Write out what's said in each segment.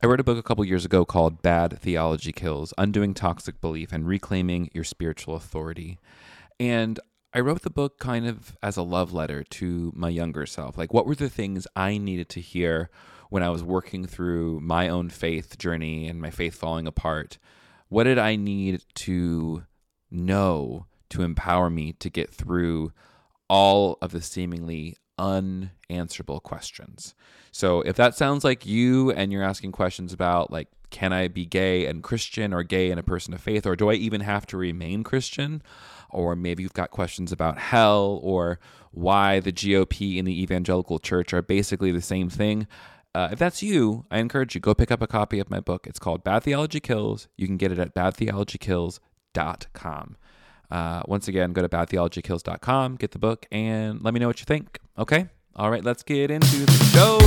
I wrote a book a couple years ago called Bad Theology Kills Undoing Toxic Belief and Reclaiming Your Spiritual Authority. And I wrote the book kind of as a love letter to my younger self. Like, what were the things I needed to hear when I was working through my own faith journey and my faith falling apart? What did I need to know to empower me to get through all of the seemingly unanswerable questions? So if that sounds like you and you're asking questions about like can I be gay and Christian or gay and a person of faith or do I even have to remain Christian? Or maybe you've got questions about hell or why the GOP and the evangelical church are basically the same thing. Uh, if that's you, I encourage you go pick up a copy of my book. It's called Bad Theology Kills. You can get it at badtheologykills.com. Uh, once again, go to badtheologykills.com, get the book, and let me know what you think. Okay? All right, let's get into the show.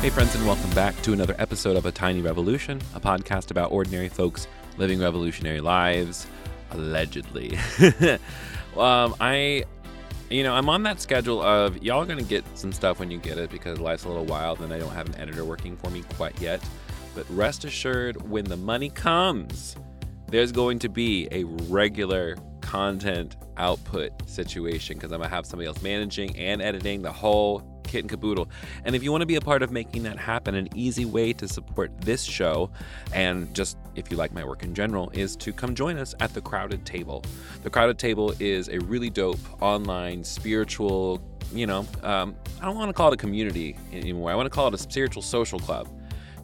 Hey, friends, and welcome back to another episode of A Tiny Revolution, a podcast about ordinary folks living revolutionary lives, allegedly. um, I you know, I'm on that schedule of y'all to get some stuff when you get it because life's a little wild and I don't have an editor working for me quite yet. But rest assured, when the money comes, there's going to be a regular content output situation because I'm going to have somebody else managing and editing the whole kit and caboodle. And if you want to be a part of making that happen, an easy way to support this show, and just if you like my work in general, is to come join us at the Crowded Table. The Crowded Table is a really dope online spiritual, you know, um, I don't want to call it a community anymore. I want to call it a spiritual social club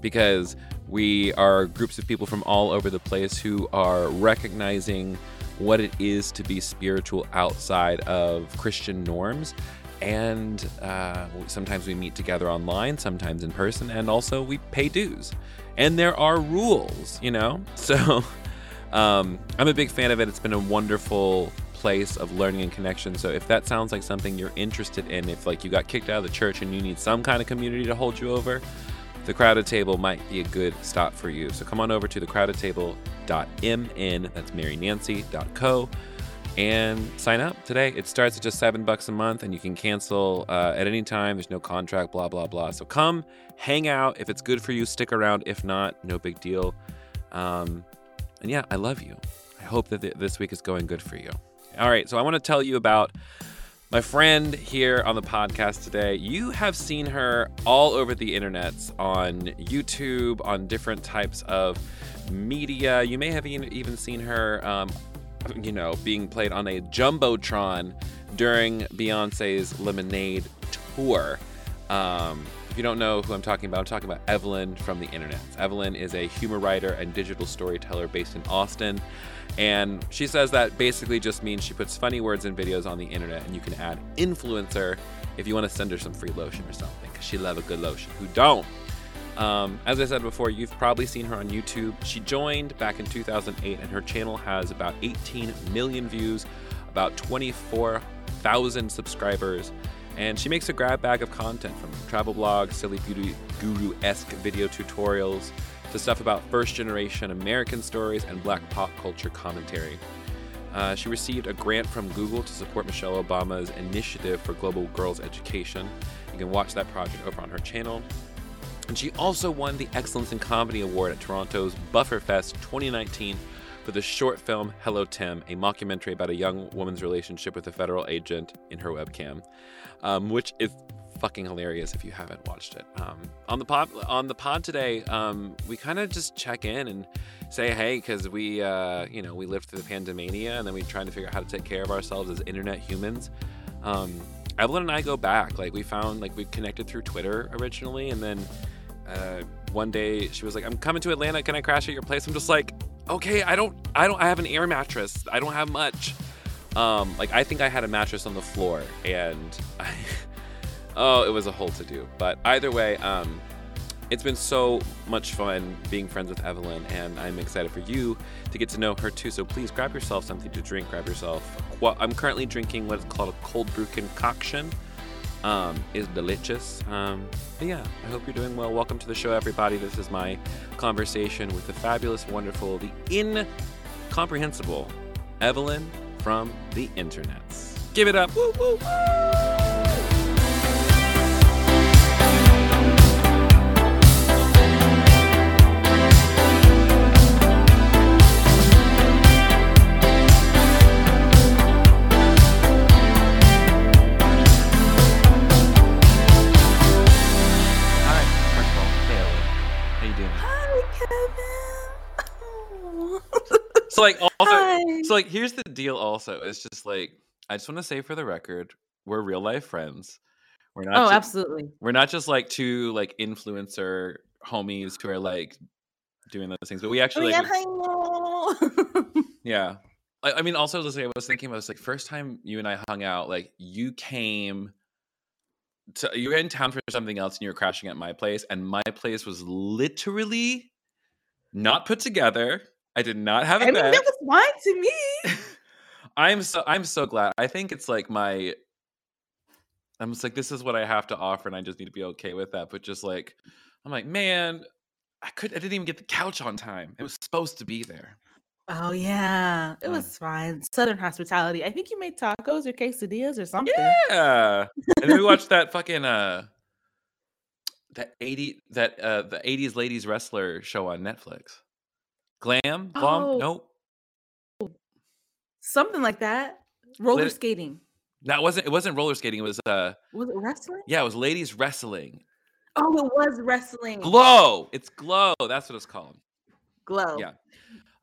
because we are groups of people from all over the place who are recognizing what it is to be spiritual outside of Christian norms and uh, sometimes we meet together online, sometimes in person, and also we pay dues. And there are rules, you know? So um, I'm a big fan of it. It's been a wonderful place of learning and connection. So if that sounds like something you're interested in, if like you got kicked out of the church and you need some kind of community to hold you over, the crowded table might be a good stop for you. So come on over to thecrowdedtable.mn, that's marynancy.co and sign up today. It starts at just seven bucks a month, and you can cancel uh, at any time. There's no contract, blah blah blah. So come, hang out. If it's good for you, stick around. If not, no big deal. Um, and yeah, I love you. I hope that th- this week is going good for you. All right, so I want to tell you about my friend here on the podcast today. You have seen her all over the internets on YouTube, on different types of media. You may have even seen her um, you know, being played on a jumbotron during Beyonce's Lemonade tour. Um, if you don't know who I'm talking about, I'm talking about Evelyn from the internet. Evelyn is a humor writer and digital storyteller based in Austin. And she says that basically just means she puts funny words and videos on the internet, and you can add influencer if you want to send her some free lotion or something, because she love a good lotion. Who don't? Um, as I said before, you've probably seen her on YouTube. She joined back in 2008, and her channel has about 18 million views, about 24,000 subscribers, and she makes a grab bag of content from travel blogs, silly beauty guru esque video tutorials, to stuff about first generation American stories and black pop culture commentary. Uh, she received a grant from Google to support Michelle Obama's initiative for global girls' education. You can watch that project over on her channel. And she also won the Excellence in Comedy Award at Toronto's Bufferfest 2019 for the short film Hello Tim, a mockumentary about a young woman's relationship with a federal agent in her webcam, um, which is fucking hilarious if you haven't watched it. Um, on the pod, on the pod today, um, we kind of just check in and say hey because we, uh, you know, we lived through the pandemania and then we trying to figure out how to take care of ourselves as internet humans. Um, Evelyn and I go back. Like we found, like we connected through Twitter originally, and then uh, one day she was like, "I'm coming to Atlanta. Can I crash at your place?" I'm just like, "Okay, I don't, I don't, I have an air mattress. I don't have much." Um, like I think I had a mattress on the floor, and I, oh, it was a whole to do. But either way, um, it's been so much fun being friends with Evelyn, and I'm excited for you to get to know her too. So please grab yourself something to drink. Grab yourself. Well, I'm currently drinking what is called a cold brew concoction um, is delicious. Um, but yeah, I hope you're doing well. Welcome to the show, everybody. This is my conversation with the fabulous, wonderful, the incomprehensible Evelyn from the internets. Give it up. Woo, woo, woo. So like also Hi. so like here's the deal also. It's just like I just want to say for the record, we're real life friends. We're not Oh, ju- absolutely. we're not just like two like influencer homies who are like doing those things, but we Oh, actually yeah, like, I know. yeah. I, I mean also listen, I was thinking about this like first time you and I hung out, like you came to you were in town for something else and you were crashing at my place, and my place was literally not put together. I did not have a I mean, that was fine to me. I'm so I'm so glad. I think it's like my I'm just like this is what I have to offer and I just need to be okay with that. But just like I'm like, man, I could I didn't even get the couch on time. It was supposed to be there. Oh, yeah. It was fine. Southern hospitality. I think you made tacos or quesadillas or something. Yeah. and then we watched that fucking uh that 80 that uh the 80s ladies wrestler show on Netflix. Glam? Glom? Oh. Nope. Something like that. Roller Lit- skating. That wasn't it wasn't roller skating, it was uh Was it wrestling? yeah, it was ladies wrestling. Oh, it was wrestling. Glow. It's glow. That's what it's called. Glow. Yeah.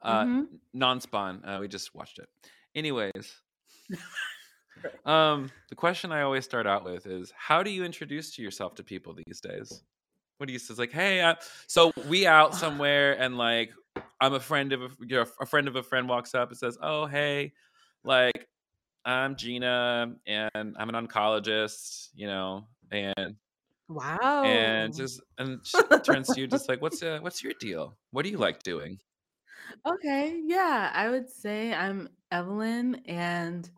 Uh, Mhm. non-spawn. Uh, we just watched it. Anyways, um, the question I always start out with is, how do you introduce yourself to people these days? What do you say? Like, hey, uh, so we out somewhere, and like, I'm a friend of a, you know, a friend of a friend walks up and says, oh, hey, like, I'm Gina, and I'm an oncologist, you know, and Wow. and just and she turns to you just like, what's uh, what's your deal? What do you like doing? Okay, yeah, I would say I'm Evelyn, and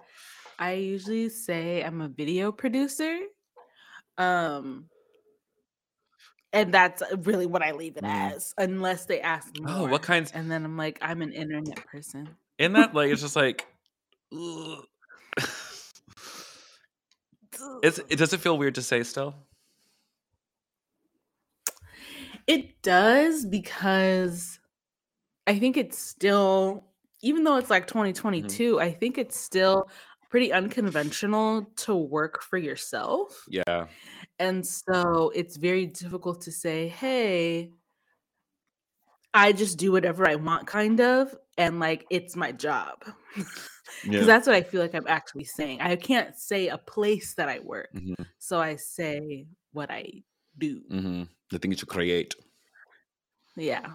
I usually say I'm a video producer. Um, and that's really what I leave it Mm. as, unless they ask me. Oh, what kinds? And then I'm like, I'm an internet person. In that, like, it's just like, it's it does it feel weird to say still? It does because I think it's still, even though it's like 2022, I think it's still pretty unconventional to work for yourself. Yeah. And so it's very difficult to say, hey, I just do whatever I want, kind of. And like, it's my job. Because Yeah. that's what I feel like I'm actually saying. I can't say a place that I work. hmm So I say what I do. hmm The things you create, Yeah.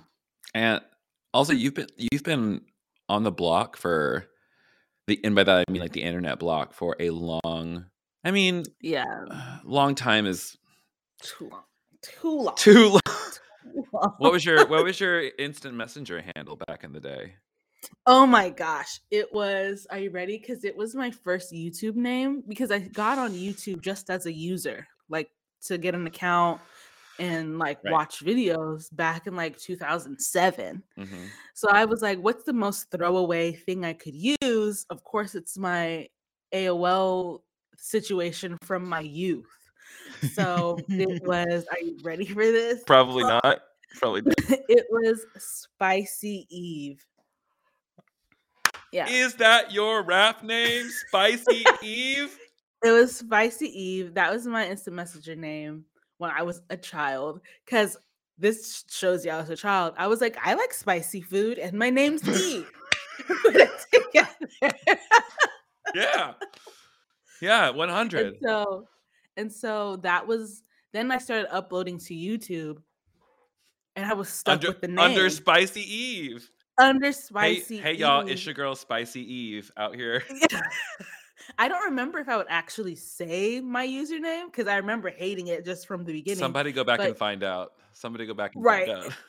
and also you've been you've been on the block for the and by that I mean like the internet block for a long. I mean, Yeah. uh, long time is Too long. Too long. too long. too long. What was your What was your instant messenger handle back in the day? Oh my gosh. It was, are you ready? Because it was my first YouTube name because I got on YouTube just as a user, like to get an account and like Right. watch videos back in like 2007. hmm So I was like, what's the most throwaway thing I could use? Of course, it's my AOL situation from my youth. So it was, are you ready for this? Probably not. Probably not. it was Spicy Eve. Yeah. Is that your rap name, Spicy Eve? It was Spicy Eve. That was my instant messenger name when I was a child. Because this shows you I was a child. I was like, I like spicy food, and my name's Eve. Put it together. Yeah. Yeah, 100. and so, and so that was. Then I started uploading to YouTube, and I was stuck Under, with the name under Spicy Eve. under Hey, Spicy. hey y'all, it's your girl Spicy Eve out here. I don't remember if I would actually say my username because I remember hating it just from the beginning. Somebody go back and find out. Somebody go back and Right. find out.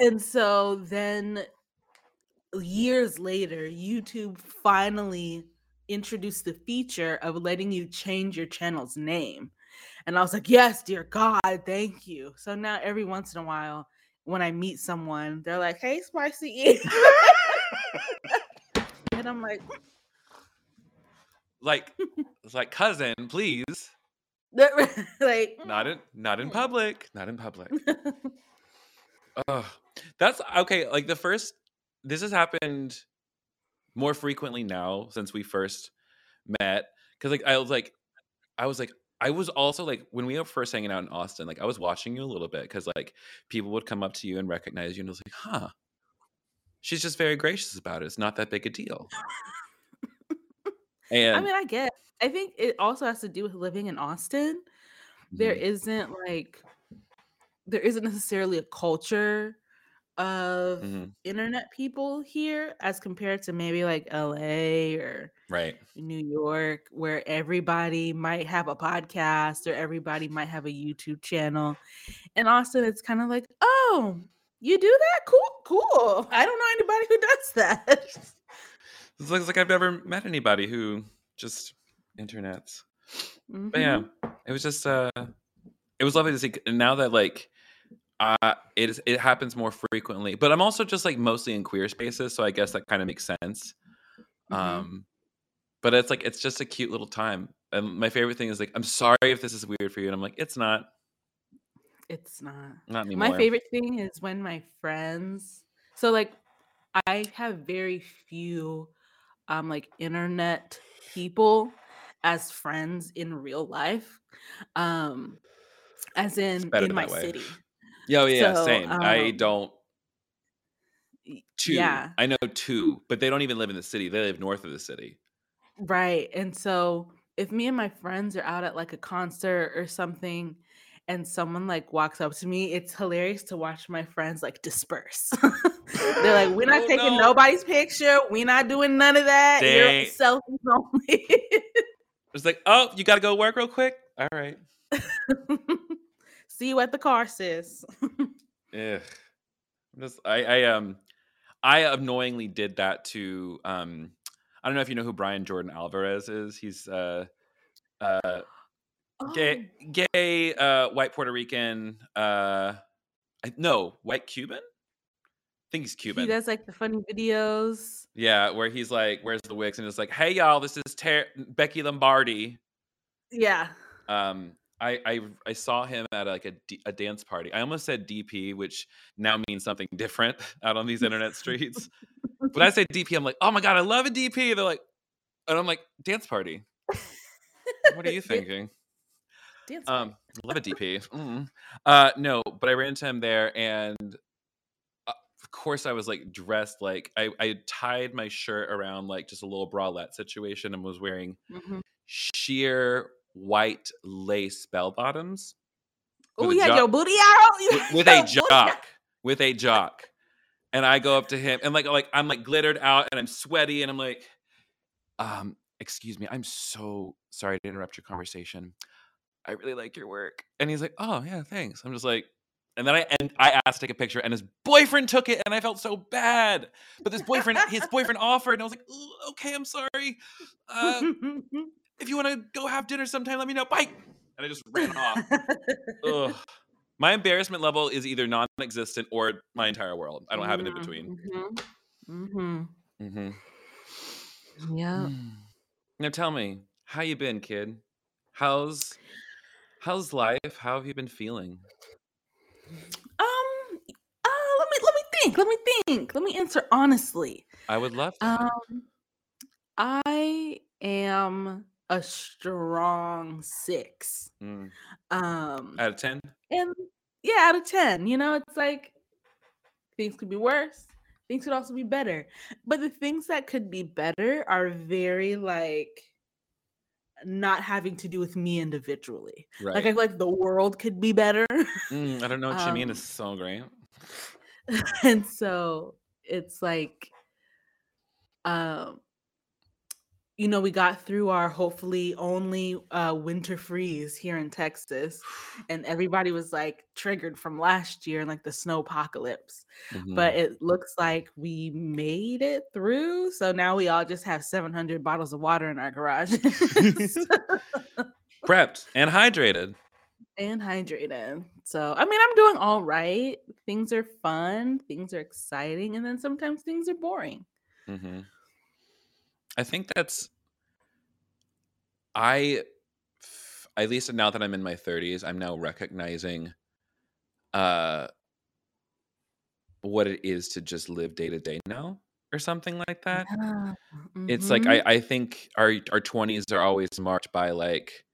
And so then years later, YouTube finally introduced the feature of letting you change your channel's name. And I was like, Yes, dear God, thank you. So now every once in a while, when I meet someone, they're like, Hey, spicy E. and I'm like, like it's like cousin, please. like Not in not in public. Not in public. Ugh. That's okay. Like the first, this has happened more frequently now since we first met. Cause like I was like, I was like, I was also like when we were first hanging out in Austin, like I was watching you a little bit because like people would come up to you and recognize you, and I was like, huh, she's just very gracious about it. It's not that big a deal. And I mean, I get. I think it also has to do with living in Austin. There Mhm. isn't like there isn't necessarily a culture of Mhm. internet people here as compared to maybe like LA or right, New York, where everybody might have a podcast or everybody might have a YouTube channel. In Austin, it's kind of like, oh, you do that? Cool, cool. I don't know anybody who does that. it looks like I've never met anybody who just internets. But yeah, Mhm. it was just uh, it was lovely to see. And now that like uh it is it happens more frequently but i'm also just like mostly in queer spaces so i guess that kind of makes sense Mhm. um but it's like it's just a cute little time and my favorite thing is like i'm sorry if this is weird for you and i'm like it's not It's not. not anymore My favorite thing is when my friends so like I have very few um like internet people as friends in real life. Um as in in my city. Yeah oh, yeah So, same i um, don't two Yeah. i know two but they don't even live in the city they live north of the city Right. And so if me and my friends are out at like a concert or something and someone like walks up to me, it's hilarious to watch my friends like disperse. They're like, we're not Oh, taking no. nobody's picture. We're not doing none of that. You're selfies only. it's like oh you gotta go work real quick all right See you at the car, sis. Yeah. Just I I um I annoyingly did that to um I don't know if you know who Brian Jordan Alvarez is. He's uh uh gay gay uh white Puerto Rican uh I, no, white Cuban? I think he's he Cuban. does like the funny videos. yeah, where he's like where's the wigs and it's like, "Hey y'all, this is Ter- Becky Lombardi." Yeah. Um I, I I saw him at like a, D- a dance party. I almost said DP, which now means something different out on these internet streets. When I say DP, I'm like, oh my god, I love a DP. They're like, and I'm like, dance party. What are you thinking? Dance Um, I love a DP. Mm. Uh, no, but I ran into him there, and uh, of course I was like dressed like I I tied my shirt around like just a little bralette situation and was wearing Mhm. sheer white lace bell bottoms Oh, you had your booty out? You with, with a jock with a jock. And i go up to him and like like i'm like glittered out and i'm sweaty and i'm like um excuse me i'm so sorry to interrupt your conversation. I really like your work. And he's like oh yeah thanks. I'm just like and then i and i asked to take a picture and his boyfriend took it and i felt so bad. But this boyfriend his boyfriend offered and i was like okay i'm sorry. Uh, if you want to go have dinner sometime let me know bye and i just ran off Ugh. My embarrassment level is either non-existent or my entire world. I don't have it in between. Mm-hmm. Mm-hmm. Yeah. Now tell me, how you been, kid? How's how's life? How have you been feeling? Um. Uh. Let me. Let me think. Let me think. Let me answer honestly. I would love to. Um. I am a strong six. Mm. Um. Out of ten? and yeah, out of ten. You know, it's like things could be worse. Things could also be better. But the things that could be better are very like not having to do with me individually. Right. Like I feel like the world could be better. Mm, I don't know what you mean. um, It's so great. and so it's like um you know we got through our hopefully only uh winter freeze here in Texas and everybody was like triggered from last year and like the snow apocalypse Mhm. but it looks like we made it through so now we all just have 700 bottles of water in our garage prepped and hydrated. and hydrated. So, I mean, I'm doing all right. Things are fun, things are exciting, and then sometimes things are boring. hmm I think that's I at least now that I'm in my 30s, I'm now recognizing uh what it is to just live day to day now or something like that. Yeah. It's like I Mhm. I think our our 20s are always marked by like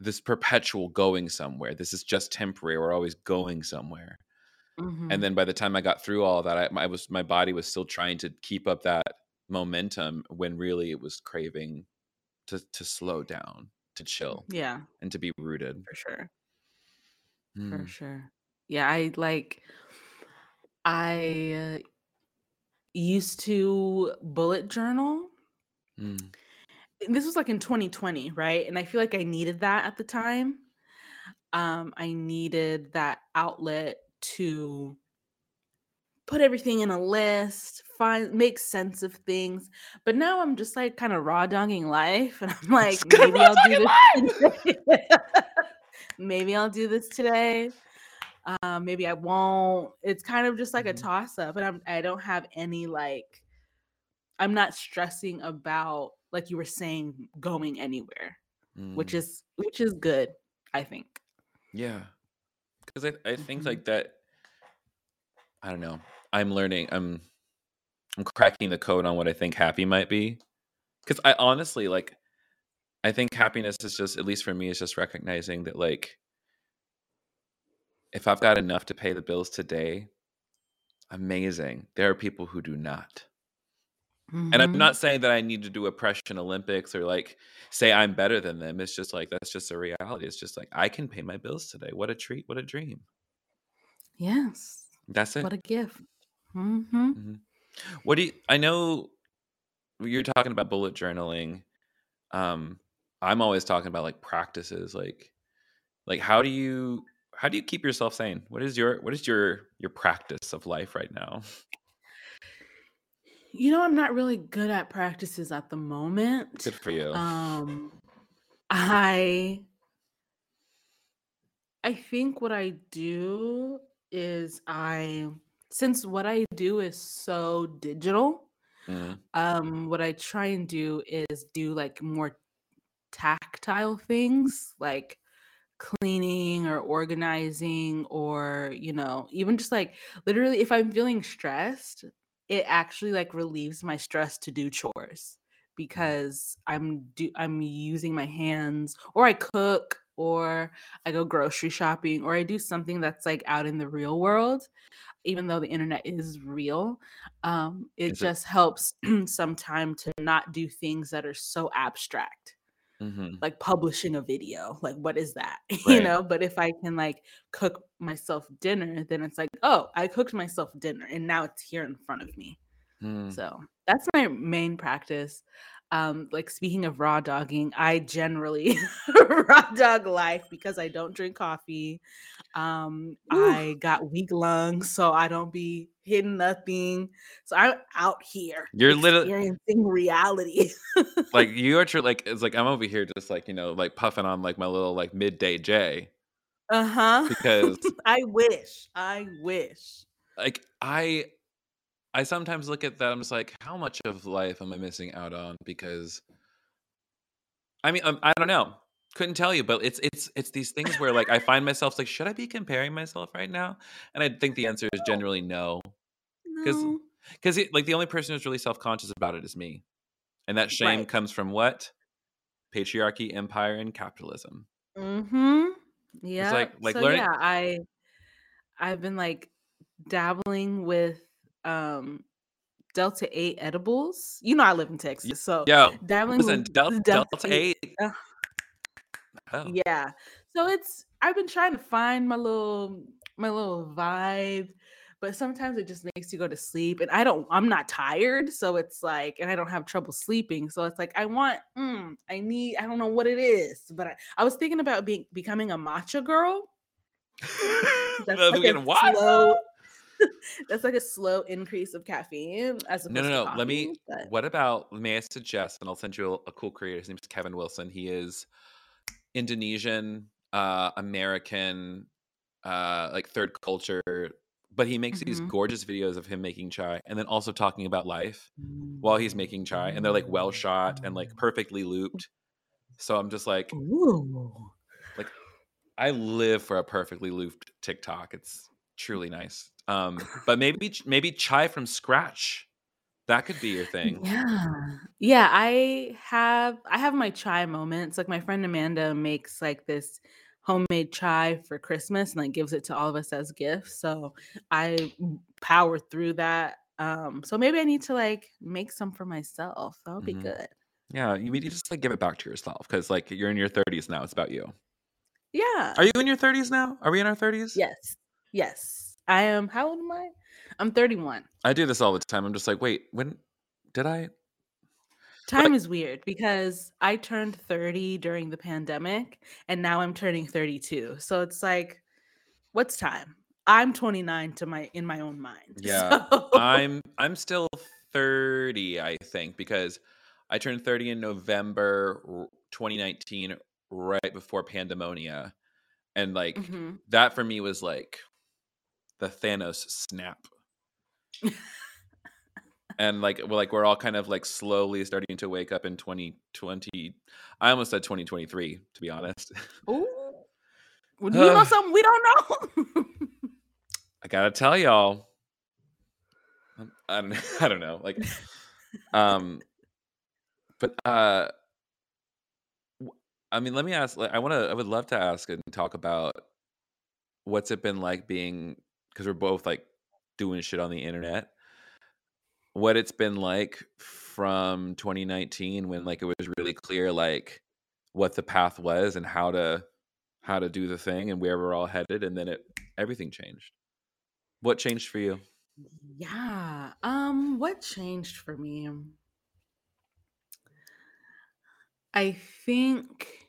this perpetual going somewhere. This is just temporary. We're always going somewhere. And Mhm. then by the time I got through all that, I, I was my body was still trying to keep up that momentum when really it was craving to to slow down, to chill, Yeah, and to be rooted. for sure. For Mm, sure. Yeah, I like I used to bullet journal. mm, This was like in 2020, right? And I feel like I needed that at the time. Um, I needed that outlet to put everything in a list, find make sense of things. But now I'm just like kind of raw dogging life, and I'm like, maybe I'll do this today. maybe I'll do this today. Uh, maybe I won't. It's kind of just like a Mhm, toss up, and I'm I don't have any like I'm not stressing about like you were saying going anywhere, which mm. is which is good, I think. Yeah, because I I think Mhm. like that. I don't know. I'm learning. I'm I'm cracking the code on what I think happy might be. Because I honestly like. I think happiness is just, at least for me, is just recognizing that like if I've got enough to pay the bills today, amazing. There are people who do not. And I'm Mhm. not saying that I need to do oppression Olympics or like say I'm better than them. It's just like that's just a reality. It's just like I can pay my bills today. What a treat. What a dream. Yes. That's it. What a gift. Mhm. Mhm. What do you I know you're talking about bullet journaling. Um I'm always talking about like practices like like how do you how do you keep yourself sane? What is your what is your your practice of life right now? You know, I'm not really good at practices at the moment. Good for you. Um, I I think what I do is I since what I do is so digital, Mm, um, what I try and do is do like more tactile things like cleaning or organizing or you know even just like literally if i'm feeling stressed it actually like relieves my stress to do chores mm, because i'm do i'm using my hands or i cook or i go grocery shopping or i do something that's like out in the real world even though the internet is real um it Is it just helps some time to not do things that are so abstract mhm, like publishing a video. Like, what is that? You know, but if I can like cook myself dinner, then it's like, oh, I cooked myself dinner and now it's here in front of me. Mm. So that's my main practice. Um, like speaking of raw dogging, I generally raw dog life because I don't drink coffee. Um, I got weak lungs, so I don't be hitting nothing. So I'm out here You're literally experiencing reality. like you are true like it's like I'm over here just like, you know, like puffing on like my little like midday J Uh-huh. because I wish. I wish. like I I sometimes look at that I'm just like how much of life am I missing out on because I mean um, I don't know. Couldn't tell you, but it's it's it's these things where like I find myself like should I be comparing myself right now? And I think the answer is generally no cuz no. cuz like the only person who's really self-conscious about it is me. And that shame Right. comes from what? Patriarchy, empire, and capitalism. Mhm. Yeah. It's like like So learning yeah, I I've been like dabbling with um Delta 8 edibles. You know I live in Texas. So yo, dabbling listen, with Del Delta Delta 8. 8 uh, oh, yeah. So it's I've been trying to find my little my little vibe, but sometimes it just makes you go to sleep and I don't I'm not tired, so it's like and I don't have trouble sleeping. So it's like I want mm, I need I don't know what it is, but I, I was thinking about being becoming a matcha girl. That's like a what? slow that's like a slow increase of caffeine as No, no, no, let me but what about may I suggest, and I'll send you a a cool creator, his name's Kevin Wilson, he is Indonesian, uh American uh like third culture but he makes these Mhm. gorgeous videos of him making chai and then also talking about life while he's making chai and they're like well shot and like perfectly looped so i'm just like Ooh. i live for a perfectly looped tiktok it's truly nice um but maybe maybe chai from scratch that could be your thing Yeah. Yeah, I have I have my chai moments. Like my friend Amanda makes like this homemade chai for Christmas and like gives it to all of us as gifts. So I power through that. Um, so maybe I need to like make some for myself. That would be Mhm. good. yeah you need to just like give it back to yourself because like you're in your 30s now it's about you Yeah. are you in your 30s now are we in our 30s Yes. Yes. I am how old am I? I'm 31. i do this all the time i'm just like wait when did i Time is weird because I turned 30 during the pandemic and now I'm turning 32. So it's like, what's time? I'm 29 to my in my own mind. Yeah, So- I'm I'm still 30, I think, because I turned 30 in November 2019, right before Pandemonia. And like Mhm. that for me was like the Thanos snap. and like we're like we're all kind of like slowly starting to wake up in 2020. I almost said 2023, to be honest. Ooh. Well, do you know something we don't know? I gotta tell y'all. um, I don't, I don't know. Like, um, but uh, i mean, let me ask. Like, I want to. I would love to ask and talk about what's it been like being because we're both like doing shit on the internet. What it's been like from 2019 when like it was really clear like what the path was and how to how to do the thing and where we're all headed, and then it everything changed. What changed for you? yeah. Um, what changed for me? I think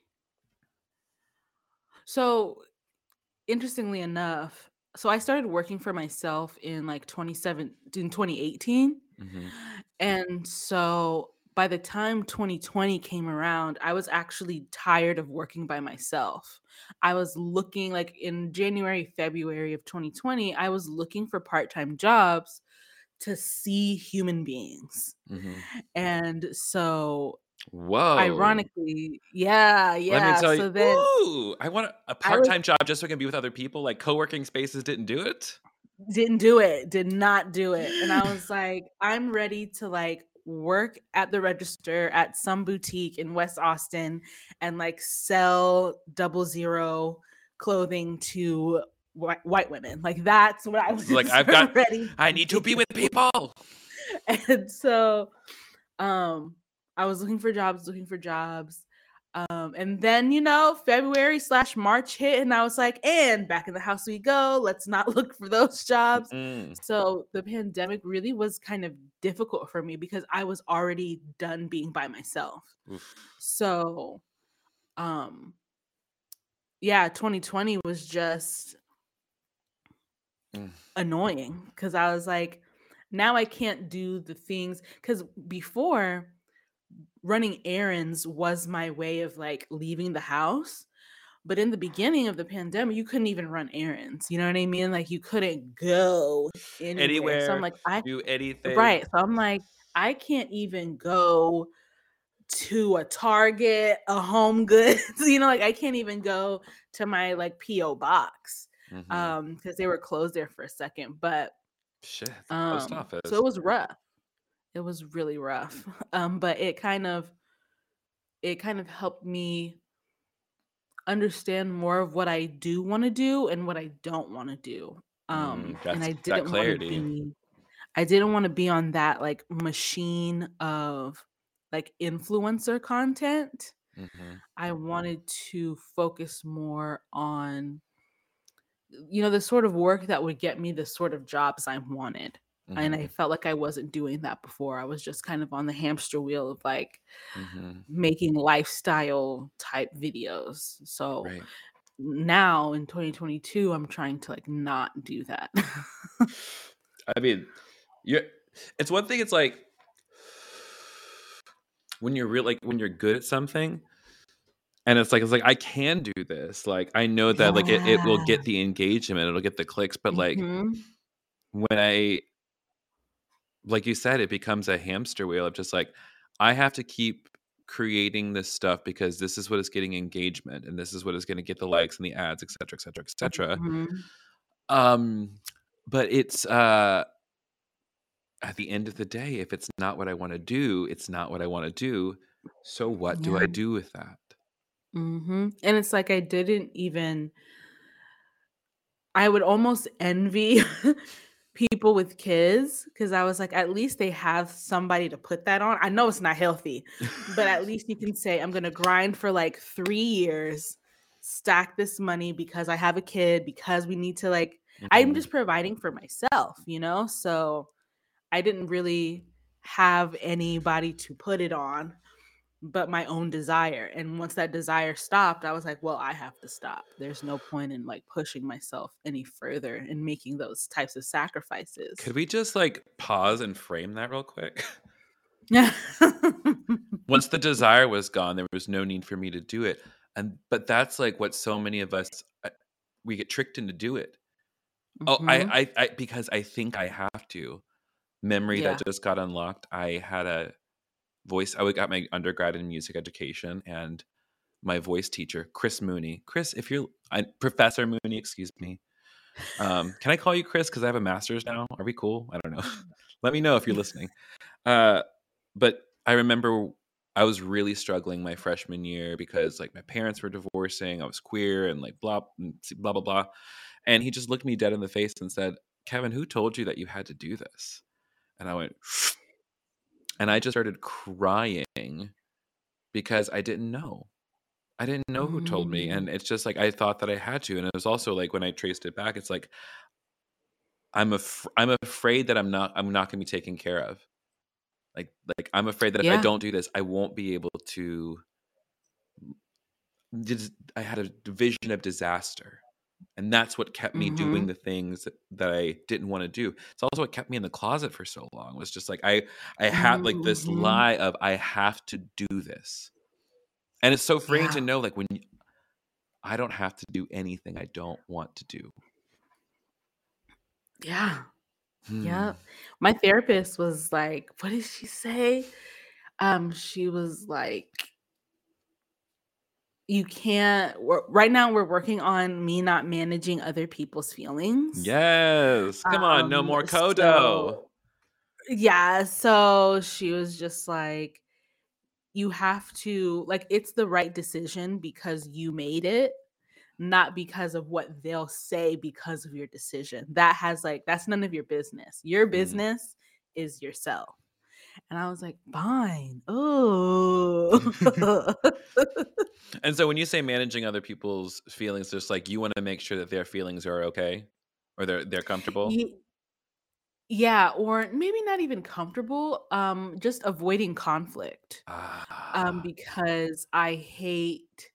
so interestingly enough, so I started working for myself in like 27 in 2018. Mhm. And so by the time 2020 came around, I was actually tired of working by myself. I was looking like in January, February of 2020, I was looking for part-time jobs to see human beings. Mhm. And so Whoa. ironically, yeah, yeah. Let me tell so you. then Ooh, I want a part-time job just so I can be with other people. Like co-working spaces didn't do it. didn't do it did not do it and i was like i'm ready to like work at the register at some boutique in west austin and like sell double zero clothing to whi- white women like that's what i was Like, I've got- ready I need to be with people. and so um i was looking for jobs looking for jobs um and then you know february slash march hit and i was like and back in the house we go let's not look for those jobs Mm, so the pandemic really was kind of difficult for me because i was already done being by myself oof. so um yeah 2020 was just Mm. annoying because i was like now i can't do the things because before running errands was my way of like leaving the house but in the beginning of the pandemic you couldn't even run errands you know what i mean like you couldn't go anywhere, so i'm like i Do anything. Right. So I'm like, I can't even go to a Target, a Home Goods, you know, like I can't even go to my like PO box Mhm. um because they were closed there for a second. But Shit. um Post office. so it was rough. It was really rough. Um, but it kind of it kind of helped me understand more of what I do want to do and what I don't want to do. Um Mm, and I didn't want to be I didn't want to be on that like machine of like influencer content. Mhm. I wanted to focus more on you know the sort of work that would get me the sort of jobs I wanted. And I felt like I wasn't doing that before. I was just kind of on the hamster wheel of like Mhm. making lifestyle type videos. So Right. now in 2022 I'm trying to like not do that. I mean, you it's one thing it's like when you're real like when you're good at something, and it's like it's like I can do this. Like I know that like it, it will get the engagement, it'll get the clicks, but like Mhm. when I like you said, it becomes a hamster wheel of just like I have to keep creating this stuff because this is what is getting engagement and this is what is going to get the likes and the ads, et cetera, et cetera, et cetera. Mhm. Um, but it's uh at the end of the day, if it's not what I want to do, it's not what I want to do. So what do I do with that? Mm-hmm. And it's like I didn't even I would almost envy people with kids because I was like, at least they have somebody to put that on. I know it's not healthy, but at least you can say, I'm going to grind for like three years, stack this money because I have a kid, because we need to like, I'm Mhm. just providing for myself, you know? So I didn't really have anybody to put it on but my own desire. And once that desire stopped, I was like, well, I have to stop. There's no point in like pushing myself any further and making those types of sacrifices. Could we just like pause and frame that real quick? Yeah. Once the desire was gone, there was no need for me to do it. And but that's like what so many of us uh, we get tricked into do it. Oh, Mhm. I, I, I, because I think I have to. Memory Yeah. that just got unlocked. I had a voice. I got my undergrad in music education, and my voice teacher, Chris Mooney. Chris, if you're I, Professor Mooney, excuse me. Um, can I call you Chris? Because I have a master's now. Are we cool? I don't know. Let me know if you're listening. Uh, but I remember I was really struggling my freshman year because like my parents were divorcing. I was queer and like blah blah blah blah. And he just looked me dead in the face and said, "Kevin, who told you that you had to do this?" And I went, and I just started crying because I didn't know. I didn't know who told me. Mm. And it's just like I thought that I had to. And it was also like when I traced it back, it's like I'm af- I'm afraid that I'm not I'm not gonna be taken care of. Like like I'm afraid that if I don't do this, I won't be able to I had a vision of disaster. And that's what kept me doing Mhm. the things that, that I didn't want to do. It's also what kept me in the closet for so long. Was just like I I had like this Mhm. lie of I have to do this. And it's so freeing to know like when you, I don't have to do anything I don't want to do. Yeah. Hmm. Yeah. My therapist was like, what did she say? Um, she was like, you can't right now we're working on me not managing other people's feelings. Yes. Come on, no Um, more Kodo. so yeah, so she was just like, you have to like it's the right decision because you made it, not because of what they'll say because of your decision. That has like that's none of your business. Your Mm. business is yourself. And I was like, fine. Oh. And so when you say managing other people's feelings, just like you want to make sure that their feelings are okay or they're they're comfortable. Ye- yeah, or maybe not even comfortable. Um, just avoiding conflict. Um, Ah. because I hate,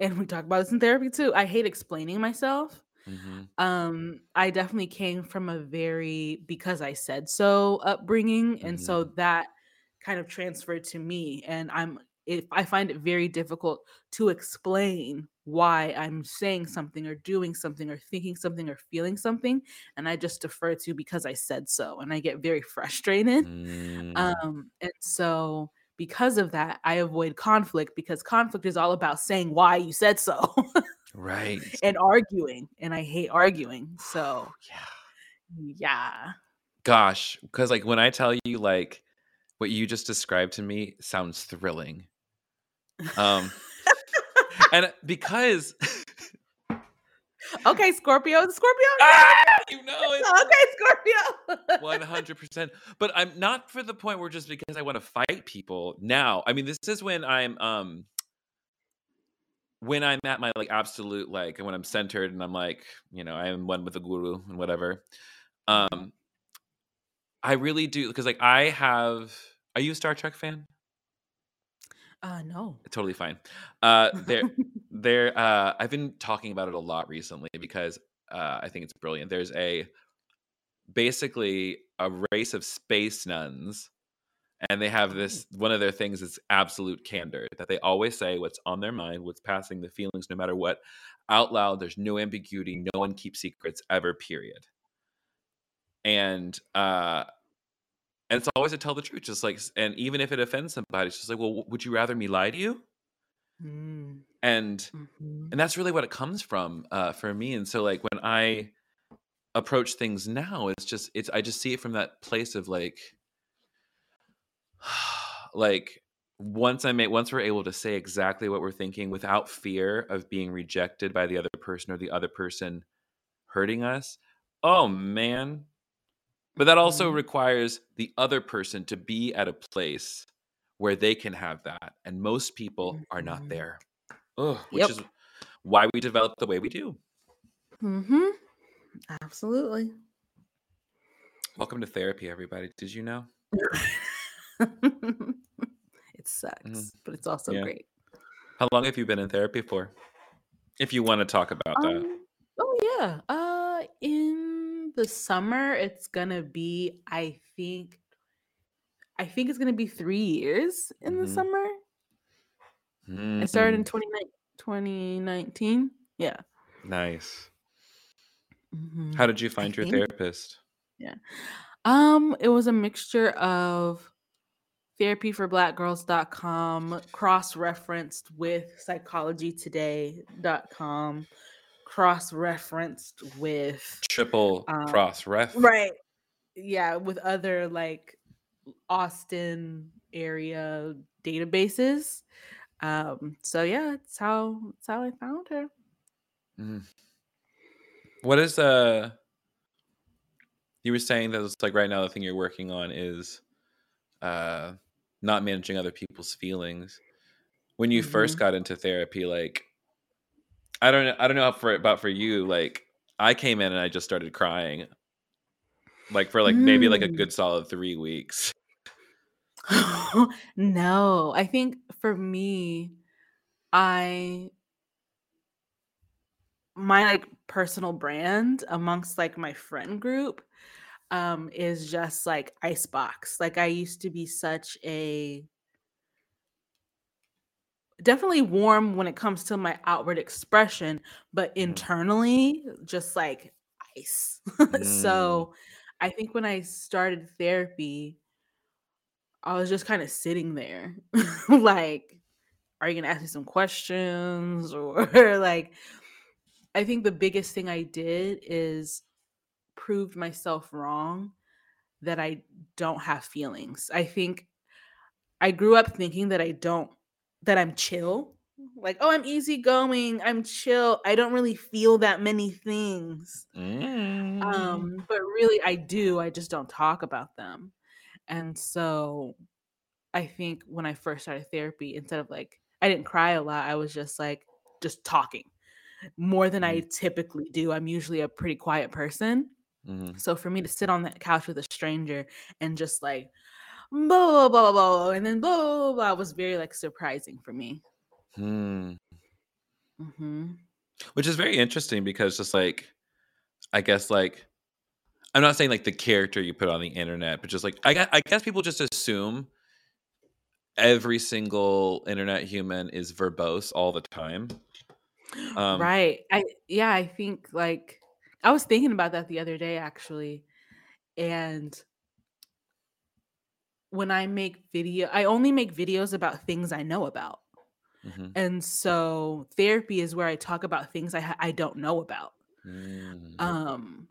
and we talk about this in therapy too. I hate explaining myself. Mhm. Um, I definitely came from a very because I said so upbringing, and Mhm. so that kind of transferred to me. And I'm if I find it very difficult to explain why I'm saying something or doing something or thinking something or feeling something, and I just defer to because I said so, and I get very frustrated. Mm. Um, and so because of that, I avoid conflict because conflict is all about saying why you said so Right. and arguing, and I hate arguing. So yeah. yeah. Gosh, because like when I tell you like what you just described to me sounds thrilling. Um, and because Okay, Scorpio, Scorpio. ah, you know it's Okay, Scorpio. One hundred percent. But I'm not for the point where just because I want to fight people now. I mean, this is when I'm um when I'm at my like absolute like and when I'm centered and I'm like, you know, I am one with the guru and whatever. Um I really do because like I have are you a Star Trek fan? Uh no. Totally fine. Uh there there uh I've been talking about it a lot recently because uh I think it's brilliant. There's a basically a race of space nuns and they have this one of their things is absolute candor that they always say what's on their mind what's passing the feelings no matter what out loud there's no ambiguity no one keeps secrets ever period. And uh and it's always to tell the truth just like and even if it offends somebody it's just like well would you rather me lie to you? Mm, and mhm. and that's really what it comes from uh for me and so like when i approach things now it's just it's i just see it from that place of like like once i make once we're able to say exactly what we're thinking without fear of being rejected by the other person or the other person hurting us oh man but that also Mhm. requires the other person to be at a place where they can have that and most people are not Mhm. there Ugh, which Yep. is why we develop the way we do Mm-hmm. Absolutely. welcome to therapy everybody did you know it sucks, Mhm. but it's also Yeah. great. how long have you been in therapy for if you want to talk about that Um, oh yeah. Uh in the summer it's gonna be, I think I think it's gonna be three years in the Mhm. summer. I started in Mm, 29 2019. Yeah. nice Mhm. how did you I find your think therapist yeah. Um, it was a mixture of therapyforblackgirls.com cross-referenced with psychologytoday.com cross-referenced with triple um cross ref. right yeah with other like austin area databases. Um so yeah it's how it's how i found her. Mhm. what is uh you were saying that it's like right now the thing you're working on is uh not managing other people's feelings. When you first hmm got into therapy like i don't know i don't know for about for you like i came in and i just started crying like for like maybe like a Mm. good solid three weeks. No i think for me i my like personal brand amongst like my friend group um is just like icebox. Like i used to be such a definitely warm when it comes to my outward expression but internally just like ice. Mm, so i think when i started therapy i was just kind of sitting there like are you gonna ask me some questions? Or like i think the biggest thing i did is proved myself wrong that I don't have feelings. I think I grew up thinking that I don't that I'm chill. Like, oh, I'm easygoing, I'm chill. I don't really feel that many things. mm. Um, but really I do. I just don't talk about them. And so I think when I first started therapy, instead of like I didn't cry a lot, I was just like just talking more than I Mhm. typically do. I'm usually a pretty quiet person. Mhm. So for me to sit on that couch with a stranger and just like blah blah blah blah, blah and then blah blah blah, was very like surprising for me. Hmm. hmm Which is very interesting because just like I guess like I'm not saying like the character you put on the internet, but just like I guess, I guess people just assume every single internet human is verbose all the time. Um, Right. I yeah, I think like I was thinking about that the other day actually. And when I make video, I only make videos about things I know about. mhm. And so therapy is where I talk about things I ha- I don't know about. Mm. Um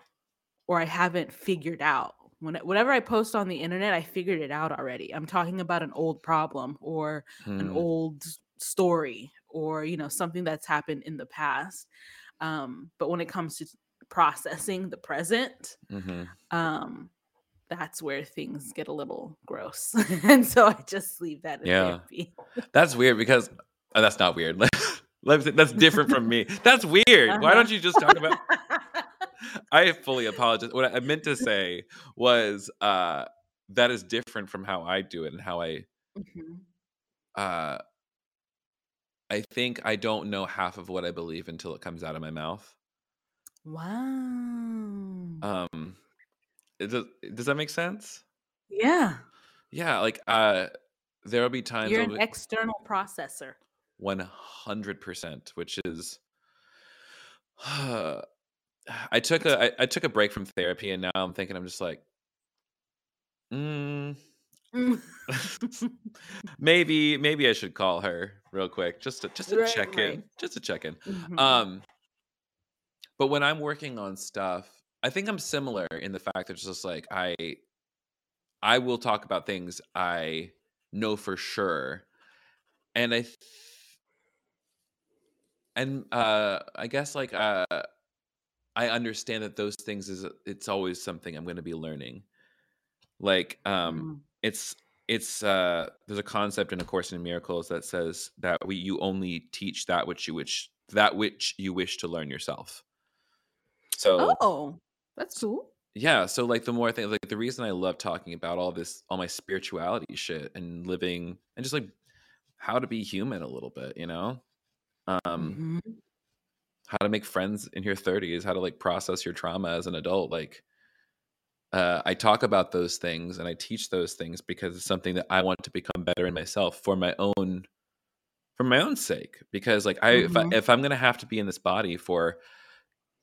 or I haven't figured out. When whatever I post on the internet, I figured it out already. I'm talking about an old problem or an Hmm. old story or you know something that's happened in the past. Um, but when it comes to processing the present, Mhm. um, that's where things get a little gross. and so I just leave that Yeah. That's weird because oh, that's not weird. That's different from me. That's weird. Why don't Uh-huh. you just talk about? I fully apologize. What I meant to say was uh, that is different from how I do it and how I. Mhm. Uh, I think I don't know half of what I believe until it comes out of my mouth. Wow. Um, does, does that make sense? yeah. Yeah, like uh there'll be times You're an be external processor. 100%, which is I took a I, I took a break from therapy and now I'm thinking I'm just like mm, Mm. maybe maybe I should call her real quick just to just to Right, check right. in, just to check in. Mhm. Um but when I'm working on stuff, I think I'm similar in the fact that it's just like I I will talk about things I know for sure. And I th- and uh I guess like uh I understand that those things is it's always something I'm going to be learning. Like um Mm. it's it's uh there's a concept in a course in miracles that says that we you only teach that which you wish that which you wish to learn yourself. So Oh, that's cool. yeah, so like the more things like the reason I love talking about all this all my spirituality shit and living and just like how to be human a little bit, you know? Um Mhm. how to make friends in your 30s, how to like process your trauma as an adult. Like uh, I talk about those things and I teach those things because it's something that I want to become better in myself for my own for my own sake. Because like I if, I, Mhm. if I'm gonna have to be in this body for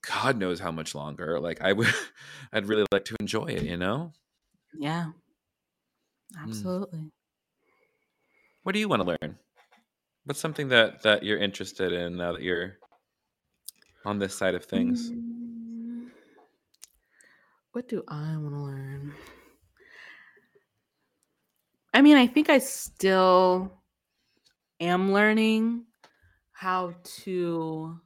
God knows how much longer, like I would I'd really like to enjoy it, you know? Yeah, Mm. absolutely. What do you want to learn? What's something that that you're interested in now that you're on this side of things? Mm, What do I want to learn? I mean, I think I still am learning how to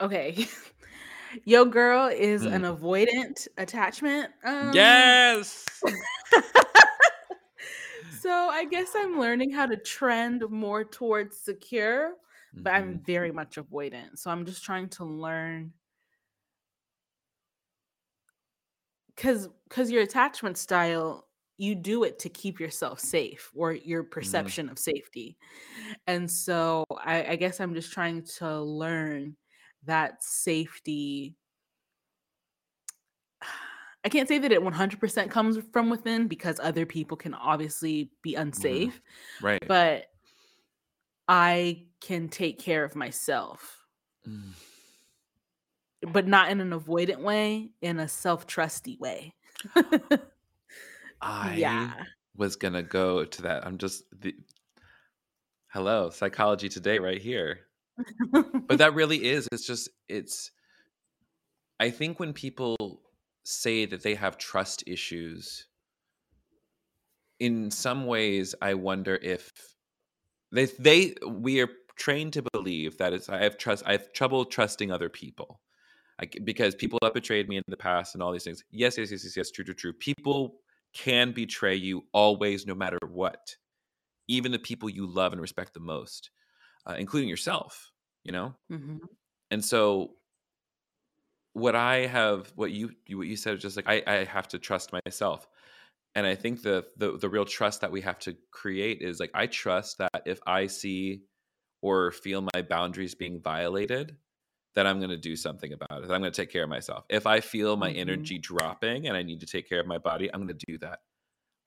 Okay. Yo girl is Mm. an avoidant attachment. Um Yes. so I guess I'm learning how to trend more towards secure, but I'm Mhm. very much avoidant. So I'm just trying to learn cuz cuz your attachment style you do it to keep yourself safe or your Mhm. perception of safety. And so I, I guess I'm just trying to learn that safety I can't say that it 100% comes from within because other people can obviously be Mhm. unsafe, Right. but I can take care of myself, Mm. but not in an avoidant way, in a self-trusty way. I yeah. was gonna go to that. I'm just the hello, psychology today right here. But that really is. It's just it's I think when people say that they have trust issues, in some ways I wonder if they they we are trained to believe that it's I have trust I have trouble trusting other people. I because people have betrayed me in the past and all these things. Yes, yes, yes, yes, yes, true, true, true. People can betray you always no matter what. even the people you love and respect the most, uh, including yourself, you know? Mhm. And so what I have, what you, what you said is just like I, I have to trust myself. And I think the, the the real trust that we have to create is like I trust that if I see or feel my boundaries being violated, that I'm going to do something about it. I'm going to take care of myself. If I feel my Mhm. energy dropping and I need to take care of my body, I'm going to do that.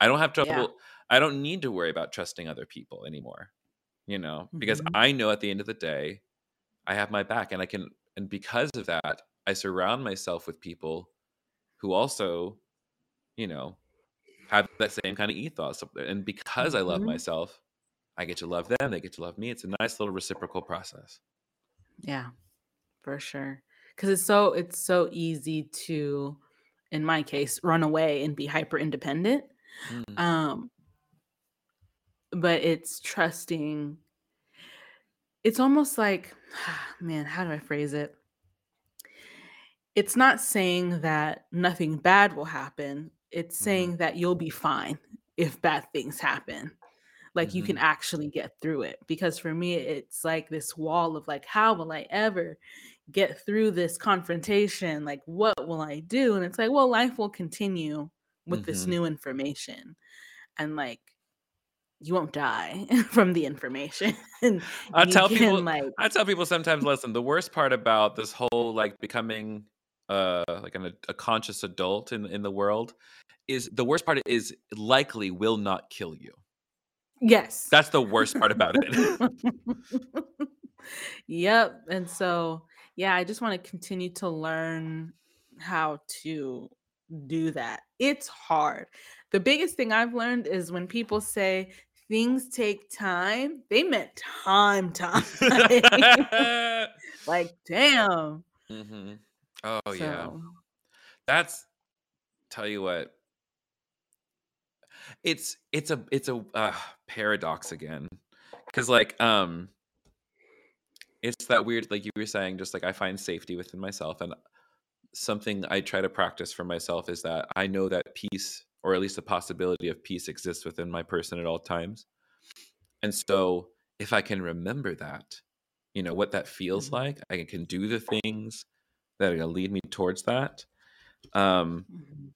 I don't have Yeah. trouble. I don't need to worry about trusting other people anymore, you know, because Mhm. I know at the end of the day, I have my back and I can, and because of that, I surround myself with people who also, you know, have that same kind of ethos. And because I love Mhm. myself, I get to love them. They get to love me. It's a nice little reciprocal process. Yeah, for sure. Cuz it's so it's so easy to in my case run away and be hyper independent. Mm, Um but it's trusting it's almost like man, how do I phrase it? It's not saying that nothing bad will happen. It's mhm, saying that you'll be fine if bad things happen. Like you can mhm, actually get through it. Because for me, it's like this wall of like, how will I ever get through this confrontation? Like, what will I do? And it's like, well, life will continue with this mhm. new information. And like, you won't die from the information. I tell can people, like, I tell people sometimes, listen, the worst part about this whole like becoming uh like an, a conscious adult in in the world is the worst part is likely will not kill you. Yes. That's the worst part about it. yep. And so, yeah, I just want to continue to learn how to do that. It's hard. The biggest thing I've learned is when people say things take time, they meant time, time. like, damn. Mm-hmm. Oh, so. yeah. That's, tell you what, it's it's a it's a uh, paradox again because like um it's that weird like you were saying just like i find safety within myself and something i try to practice for myself is that i know that peace or at least the possibility of peace exists within my person at all times and so if i can remember that you know what that feels mm-hmm. like i can do the things that are going to lead me towards that um mm-hmm.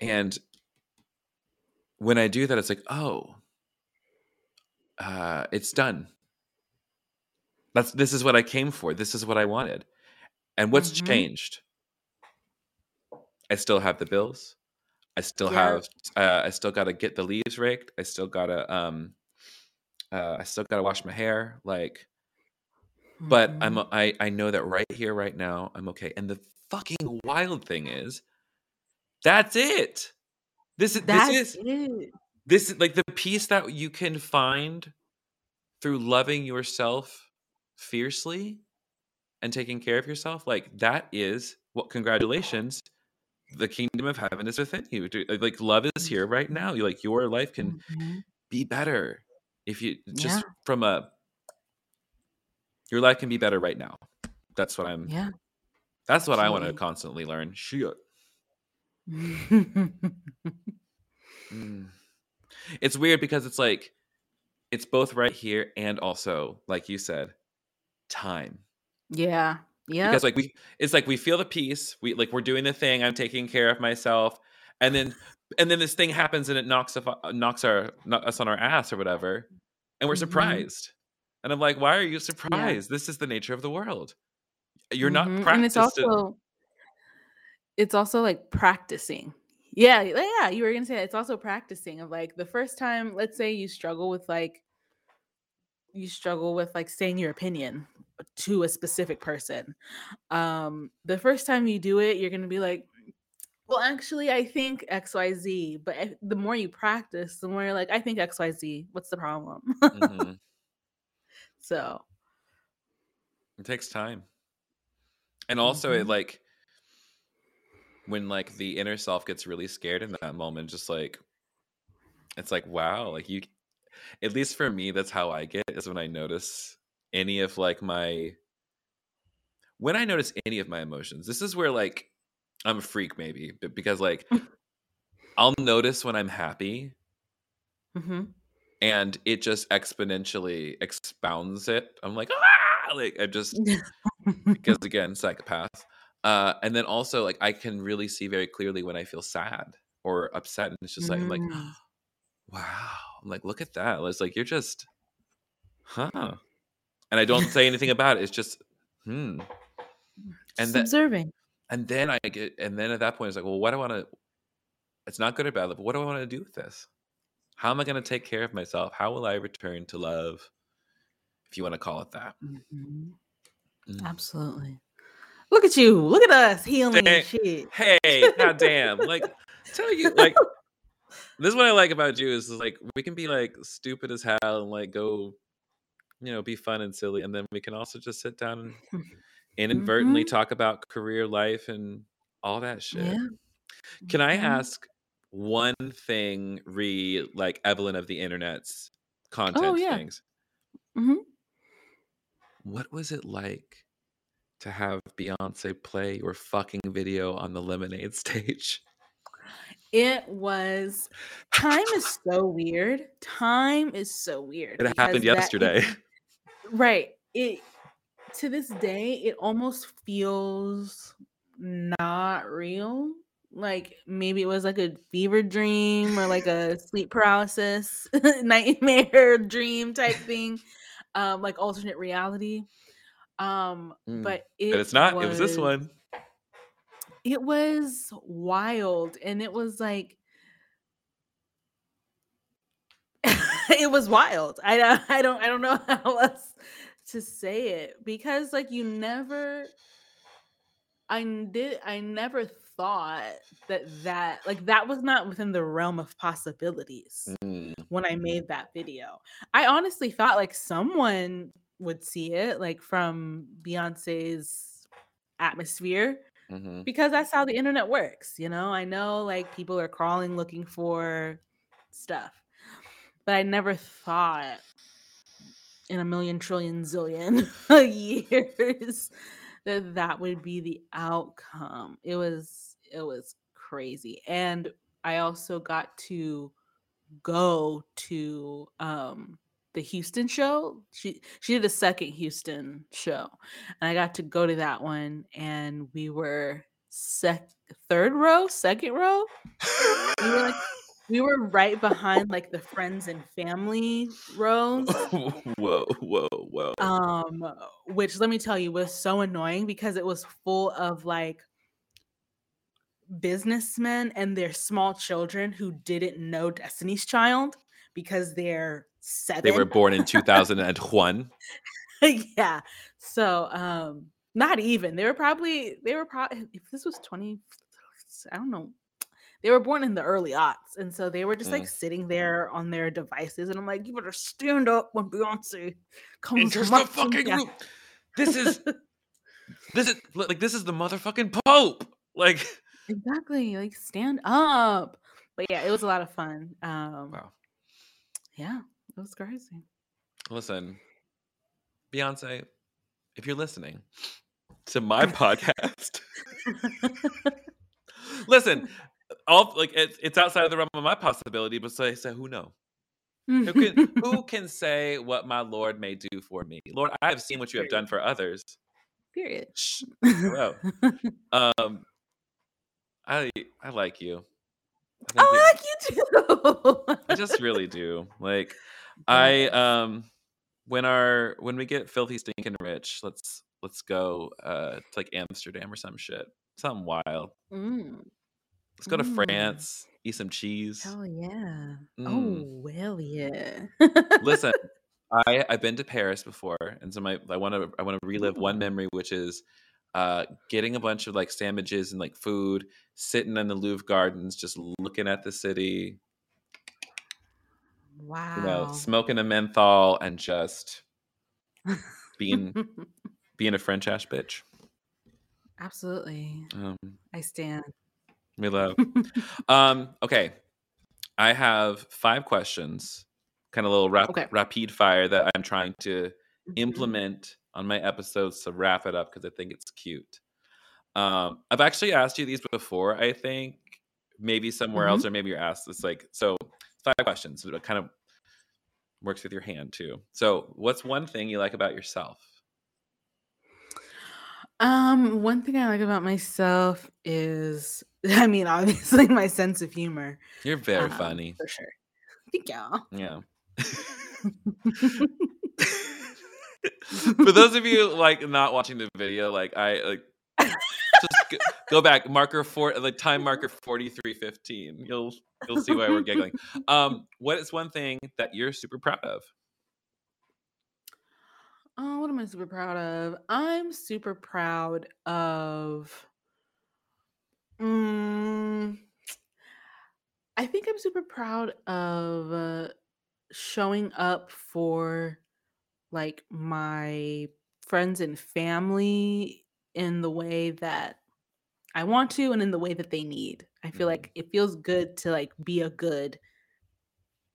and when I do that, it's like, oh, uh, it's done. That's this is what I came for. This is what I wanted. And what's mm-hmm. changed? I still have the bills. I still yeah. have. Uh, I still got to get the leaves raked. I still gotta. Um, uh, I still gotta wash my hair. Like, mm-hmm. but I'm. Mm-hmm. I I know that right here, right now, I'm okay. And the fucking wild thing is, that's it. This is That's this is it. this is like the peace that you can find through loving yourself fiercely and taking care of yourself. Like that is what well, congratulations. The kingdom of heaven is within you. Like love is here right now. You like your life can mm-hmm. be better if you just yeah. from a your life can be better right now. That's what I'm Yeah. That's what I want to constantly learn. Shit. Mm. It's weird because it's like it's both right here and also, like you said, time. Yeah. Yeah. Because like we it's like we feel the peace. We like we're doing the thing, I'm taking care of myself. And then and then this thing happens and it knocks uh, knocks our us on our ass or whatever. And we're mm-hmm. surprised. And I'm like, why are you surprised? Yeah. This is the nature of the world. You're mm-hmm. not practiced. And it's also it's also like practicing. Yeah, yeah, you were gonna say it's also practicing of like the first time, let's say you struggle with like you struggle with like saying your opinion to a specific person. Um, the first time you do it, you're gonna be like, well, actually, I think XYZ, but the more you practice, the more you're like, I think XYZ. What's the problem? mm-hmm. So it takes time. And also, mm-hmm. it like when like the inner self gets really scared in that moment just like it's like wow like you at least for me that's how i get is when i notice any of like my when i notice any of my emotions this is where like i'm a freak maybe but because like i'll notice when i'm happy mm-hmm. and it just exponentially expounds it i'm like ah! like i just because again psychopath uh, and then also like I can really see very clearly when I feel sad or upset, and it's just like I'm like, mm. wow, I'm like, look at that. It's like you're just, huh? And I don't say anything about it. It's just, hmm. And then observing. And then I get, and then at that point, it's like, well, what do I want to? It's not good or bad, but what do I want to do with this? How am I going to take care of myself? How will I return to love, if you want to call it that? Mm-hmm. Mm. Absolutely. Look at you. Look at us healing hey, shit. Hey, goddamn. like, tell you, like, this is what I like about you is, is like we can be like stupid as hell and like go, you know, be fun and silly, and then we can also just sit down and inadvertently mm-hmm. talk about career life and all that shit. Yeah. Can I mm-hmm. ask one thing, re like Evelyn of the internet's oh, content oh, yeah. things? Mm-hmm. What was it like to have Beyonce play your fucking video on the Lemonade stage? It was time is so weird. Time is so weird. It happened yesterday. That, right. It to this day, it almost feels not real. Like maybe it was like a fever dream or like a sleep paralysis nightmare dream type thing. Um, like alternate reality. Um, mm. but it but it's not. Was, it was this one. It was wild, and it was like it was wild. I don't I don't I don't know how else to say it because like you never I did I never thought that that like that was not within the realm of possibilities Mm, when I made that video. I honestly thought like someone would see it like from Beyonce's atmosphere mhm. because that's how the internet works, you know? I know like people are crawling looking for stuff, but I never thought in a million trillion zillion years that that would be the outcome. It was it was crazy. And I also got to go to um the Houston show. She she did a second Houston show. And I got to go to that one and we were sec third row, second row. We were like we were right behind like the friends and family rows. whoa, whoa, whoa. Um which let me tell you was so annoying because it was full of like businessmen and their small children who didn't know Destiny's Child because they're seven. They were born in 2001. yeah. So um not even. They were probably they were probably if this was 20 I don't know. They were born in the early aughts. And so they were just like Mm. sitting there on their devices. And I'm like, you better stand up when Beyonce comes Enters the fucking down." room. This is this is like this is the motherfucking Pope. Like exactly. Like stand up. But yeah, it was a lot of fun. Um wow. Yeah, it was crazy. Listen, Beyonce, if you're listening to my podcast, listen, all like it's it's outside of the realm of my possibility, but say so who know? Who can who can say what my Lord may do for me? Lord, I have seen what you have done for others. Period. Shh. Um I I like you. I think Oh, I like you too. I just really do. Like I um when our when we get filthy stinking rich, let's let's go uh to like Amsterdam or some shit. Something wild. Mm, Let's go to Mm. France, eat some cheese. Oh yeah. Mm. Oh, well, yeah. Listen, I I've been to Paris before, and so my I want to I want to relive one memory, which is uh getting a bunch of like sandwiches and like food, sitting in the Louvre Gardens, just looking at the city, wow. you know, smoking a menthol and just being being a French ass bitch. Absolutely. Um, I stand. we love. Um, okay, I have five questions, kind of little rap- Okay. rapid fire that I'm trying to Mhm. implement on my episodes to wrap it up because I think it's cute. Um, I've actually asked you these before. I think maybe somewhere else, or maybe you're asked this. Like, so five questions. It kind of works with your hand too. So, what's one thing you like about yourself? Um, one thing I like about myself is, I mean, obviously my sense of humor. You're very um, funny. For sure. Thank you. Yeah. For those of you like not watching the video, like I like just go, go back marker four like time marker 4315 you'll you'll see why we're giggling um what is one thing that you're super proud of Oh, what am I super proud of? I'm super proud of. Mm, I think I'm super proud of uh, showing up for like my friends and family in the way that I want to and in the way that they need. I feel Mhm. like it feels good to like be a good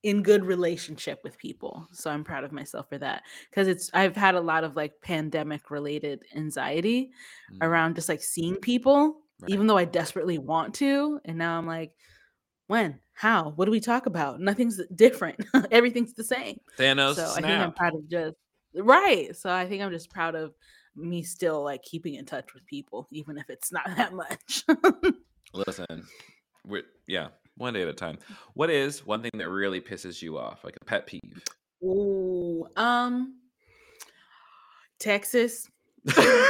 in good relationship with people. So I'm proud of myself for that because it's I've had a lot of like pandemic related anxiety Mm, around just like seeing people Right. even though I desperately want to and now I'm like when how what do we talk about nothing's different everything's the same thanos so I think I'm proud of just right so I think I'm just proud of me still like keeping in touch with people even if it's not that much. Listen we're yeah one day at a time. What is one thing that really pisses you off like a pet peeve? Ooh, um, Texas the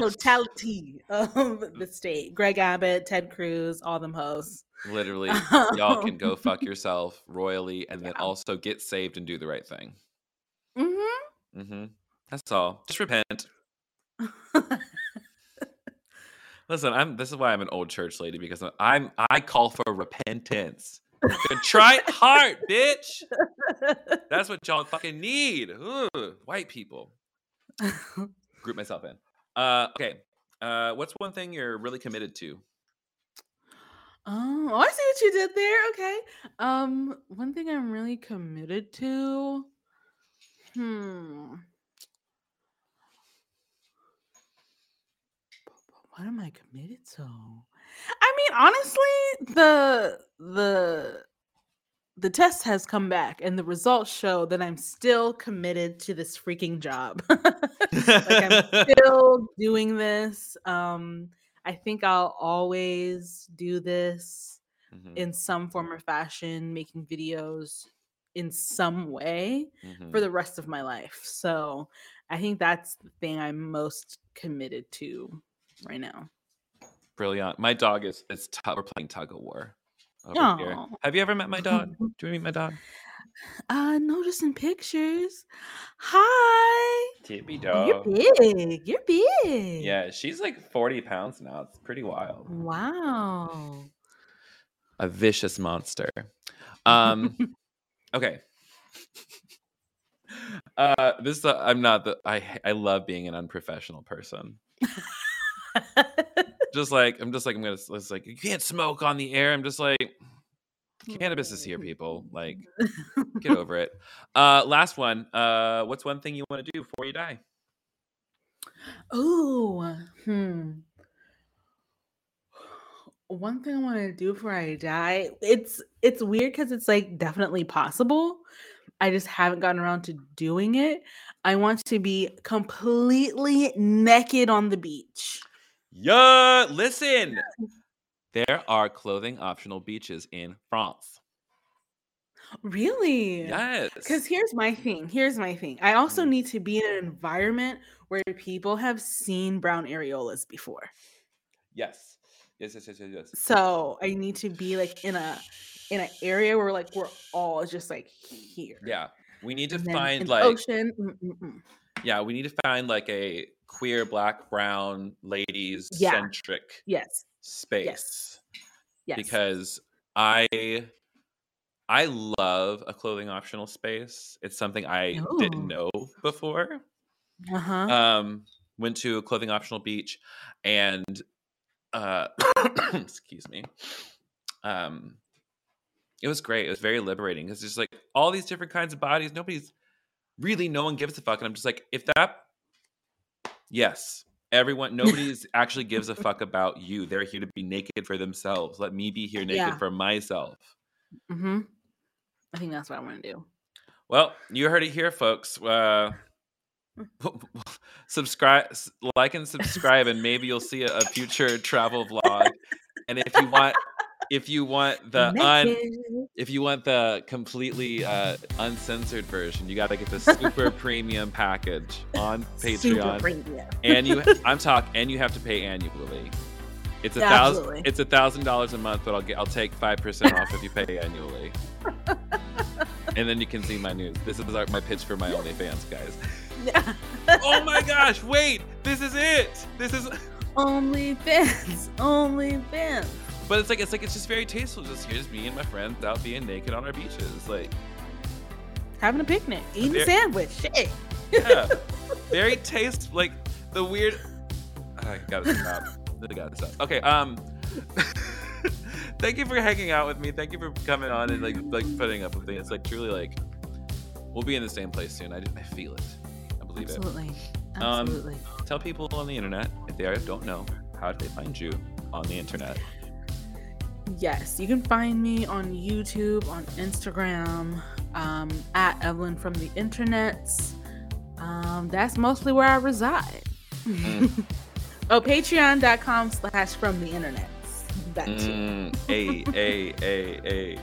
totality of the state. Greg Abbott, Ted Cruz, all them hoes. Literally, y'all can go fuck yourself royally and then also get saved and do the right thing. Mm-hmm. Mm-hmm. That's all. Just repent. Listen, I'm. This is why I'm an old church lady because I'm. I call for repentance. Try it hard, bitch. That's what y'all fucking need. Ugh, white people. Group myself in. Uh, okay. Uh, what's one thing you're really committed to? Oh, I see what you did there. Okay. Um, one thing I'm really committed to. Hmm. What am I committed to? I mean, honestly, the the the test has come back and the results show that I'm still committed to this freaking job. like I'm still doing this. Um I think I'll always do this Mhm, in some form or fashion, making videos in some way mhm. for the rest of my life. So I think that's the thing I'm most committed to right now. Brilliant. My dog is is tug, we're playing tug of war over here. Aw. Have you ever met my dog? Do you meet my dog? Uh noticing pictures. Hi. Tippy dog. you're big. You're big. Yeah, she's like 40 pounds now. It's pretty wild. Wow. A vicious monster. Um okay. Uh this is i I'm not the I I love being an unprofessional person. Just like I'm just like I'm gonna it's like you can't smoke on the air. I'm just like cannabis is here, people. Like get over it. Uh last one. Uh what's one thing you want to do before you die? Oh, hmm. One thing I want to do before I die, it's it's weird because it's like definitely possible. I just haven't gotten around to doing it. I want to be completely naked on the beach. Yeah, listen. There are clothing optional beaches in France. Really? Yes. Because here's my thing. Here's my thing. I also Mhm. need to be in an environment where people have seen brown areolas before. Yes. Yes, yes, yes, yes, yes. So I need to be like in a in an area where like we're all just like here. Yeah. We need to And find like ocean. mm, mm, mm. yeah, we need to find like a queer black brown ladies Yeah. centric Yes. space Yes. yes because I I love a clothing optional space. It's something I didn't Oh. know before. uh-huh. um went to a clothing optional beach and uh excuse me um it was great it was very liberating because just like all these different kinds of bodies nobody's really no one gives a fuck and i'm just like if that yes everyone nobody's actually gives a fuck about you they're here to be naked for themselves let me be here naked Yeah. for myself Mm-hmm. I think that's what I want to do. Well, you heard it here, folks. Uh, subscribe, like, and subscribe, and maybe you'll see a, a future travel vlog. And if you want, if you want the un, if you want the completely uh, uncensored version, you got to get the super premium package on Super Patreon. premium. and you, I'm talking, and you have to pay annually. It's a Yeah, thousand. absolutely. It's a thousand dollars a month, but I'll get. I'll take five percent off if you pay annually. and then you can see my news. This is our, my pitch for my OnlyFans, guys. Yeah. Oh my gosh! Wait, this is it. This is. Only fans. But it's like it's like it's just very tasteful. Just here's me and my friends out being naked on our beaches. Like, Having a picnic. Eating Very- a sandwich. Shit. yeah, very taste. Like the weird. I gotta stop. I gotta stop. Okay. Um. Thank you for hanging out with me. Thank you for coming on and like like putting up with me. It's like truly like we'll be in the same place soon. I, I feel it. I believe it. Absolutely. Um, Absolutely. Tell people on the internet if they don't know how do they find you on the internet. Yes, you can find me on YouTube, on Instagram, um, at Evelyn from the internets. Um, that's mostly where I reside. Mm. oh, patreon.com slash from the internets. That too. Mm, a a a a.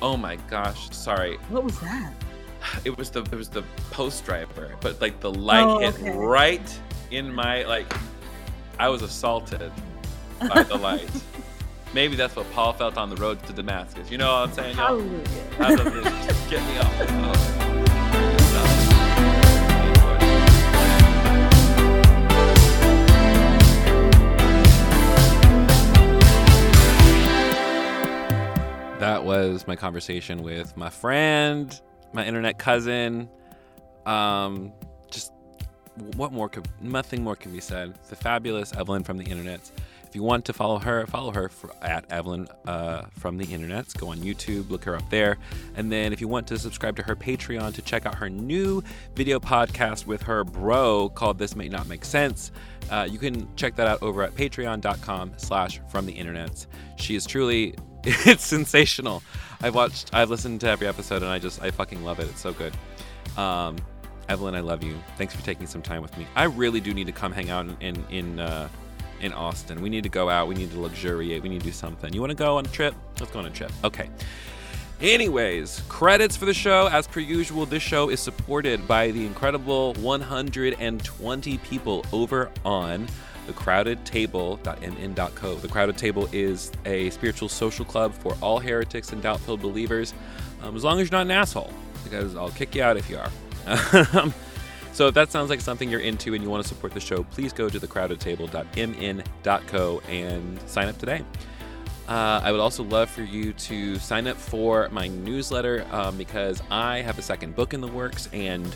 Oh my gosh! Sorry. What was that? it was the it was the post driver, but like the light Oh, hit okay. right in my like. I was assaulted by the light. Maybe that's what Paul felt on the road to Damascus. You know what I'm saying? y'all? Hallelujah. I love this. Just Get me off. Oh. That was my conversation with my friend, my internet cousin. Um, just what more could nothing more can be said. The fabulous Evelyn from the internet. If you want to follow her, follow her for, at Evelyn uh, from the internet. Go on YouTube, look her up there. And then if you want to subscribe to her Patreon to check out her new video podcast with her bro called This May Not Make Sense, uh, you can check that out over at patreon.com slash from the internet. She is truly, it's sensational. I've watched, I've listened to every episode and I just, I fucking love it. It's so good. Um, Evelyn, I love you. Thanks for taking some time with me. I really do need to come hang out in in in, uh, in Austin. We need to go out. We need to luxuriate. We need to do something. You want to go on a trip? Let's go on a trip. Okay. Anyways, credits for the show. As per usual, this show is supported by the incredible 120 people over on the crowded table.mn.co. The crowded table is a spiritual social club for all heretics and doubt filled believers, um, as long as you're not an asshole, because I'll kick you out if you are. So if that sounds like something you're into and you want to support the show, please go to thecrowdedtable.mn.co and sign up today. Uh, I would also love for you to sign up for my newsletter um, because I have a second book in the works and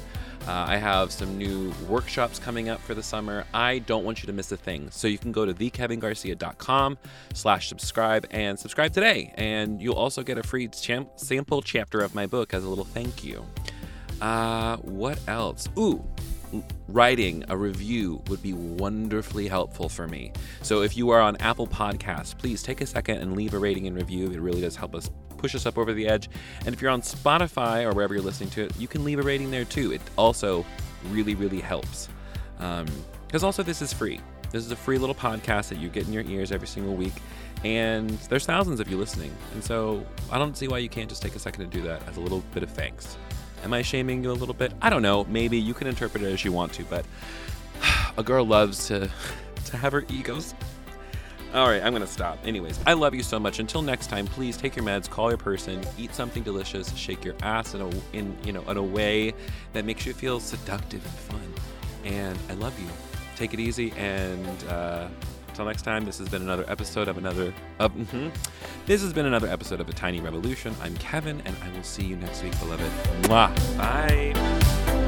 uh, I have some new workshops coming up for the summer. I don't want you to miss a thing. So you can go to thekevingarcia.com slash subscribe and subscribe today. And you'll also get a free sample chapter of my book as a little thank you. Uh, what else? Ooh, writing a review would be wonderfully helpful for me. So if you are on Apple Podcasts, please take a second and leave a rating and review. It really does help us push us up over the edge. And if you're on Spotify or wherever you're listening to it, you can leave a rating there too. It also really, really helps. Um, because also, this is free. This is a free little podcast that you get in your ears every single week. And there's thousands of you listening. And so I don't see why you can't just take a second to do that as a little bit of thanks. Am I shaming you a little bit? I don't know. Maybe you can interpret it as you want to, but a girl loves to to have her egos. All right, I'm gonna stop. Anyways, I love you so much. Until next time, please take your meds, call your person, eat something delicious, shake your ass in a in you know in a way that makes you feel seductive and fun. And I love you. Take it easy, and uh, until next time, this has been another episode of another of. mm-hmm. This has been another episode of A Tiny Revolution. I'm Kevin, and I will see you next week, beloved. Mwah. Bye.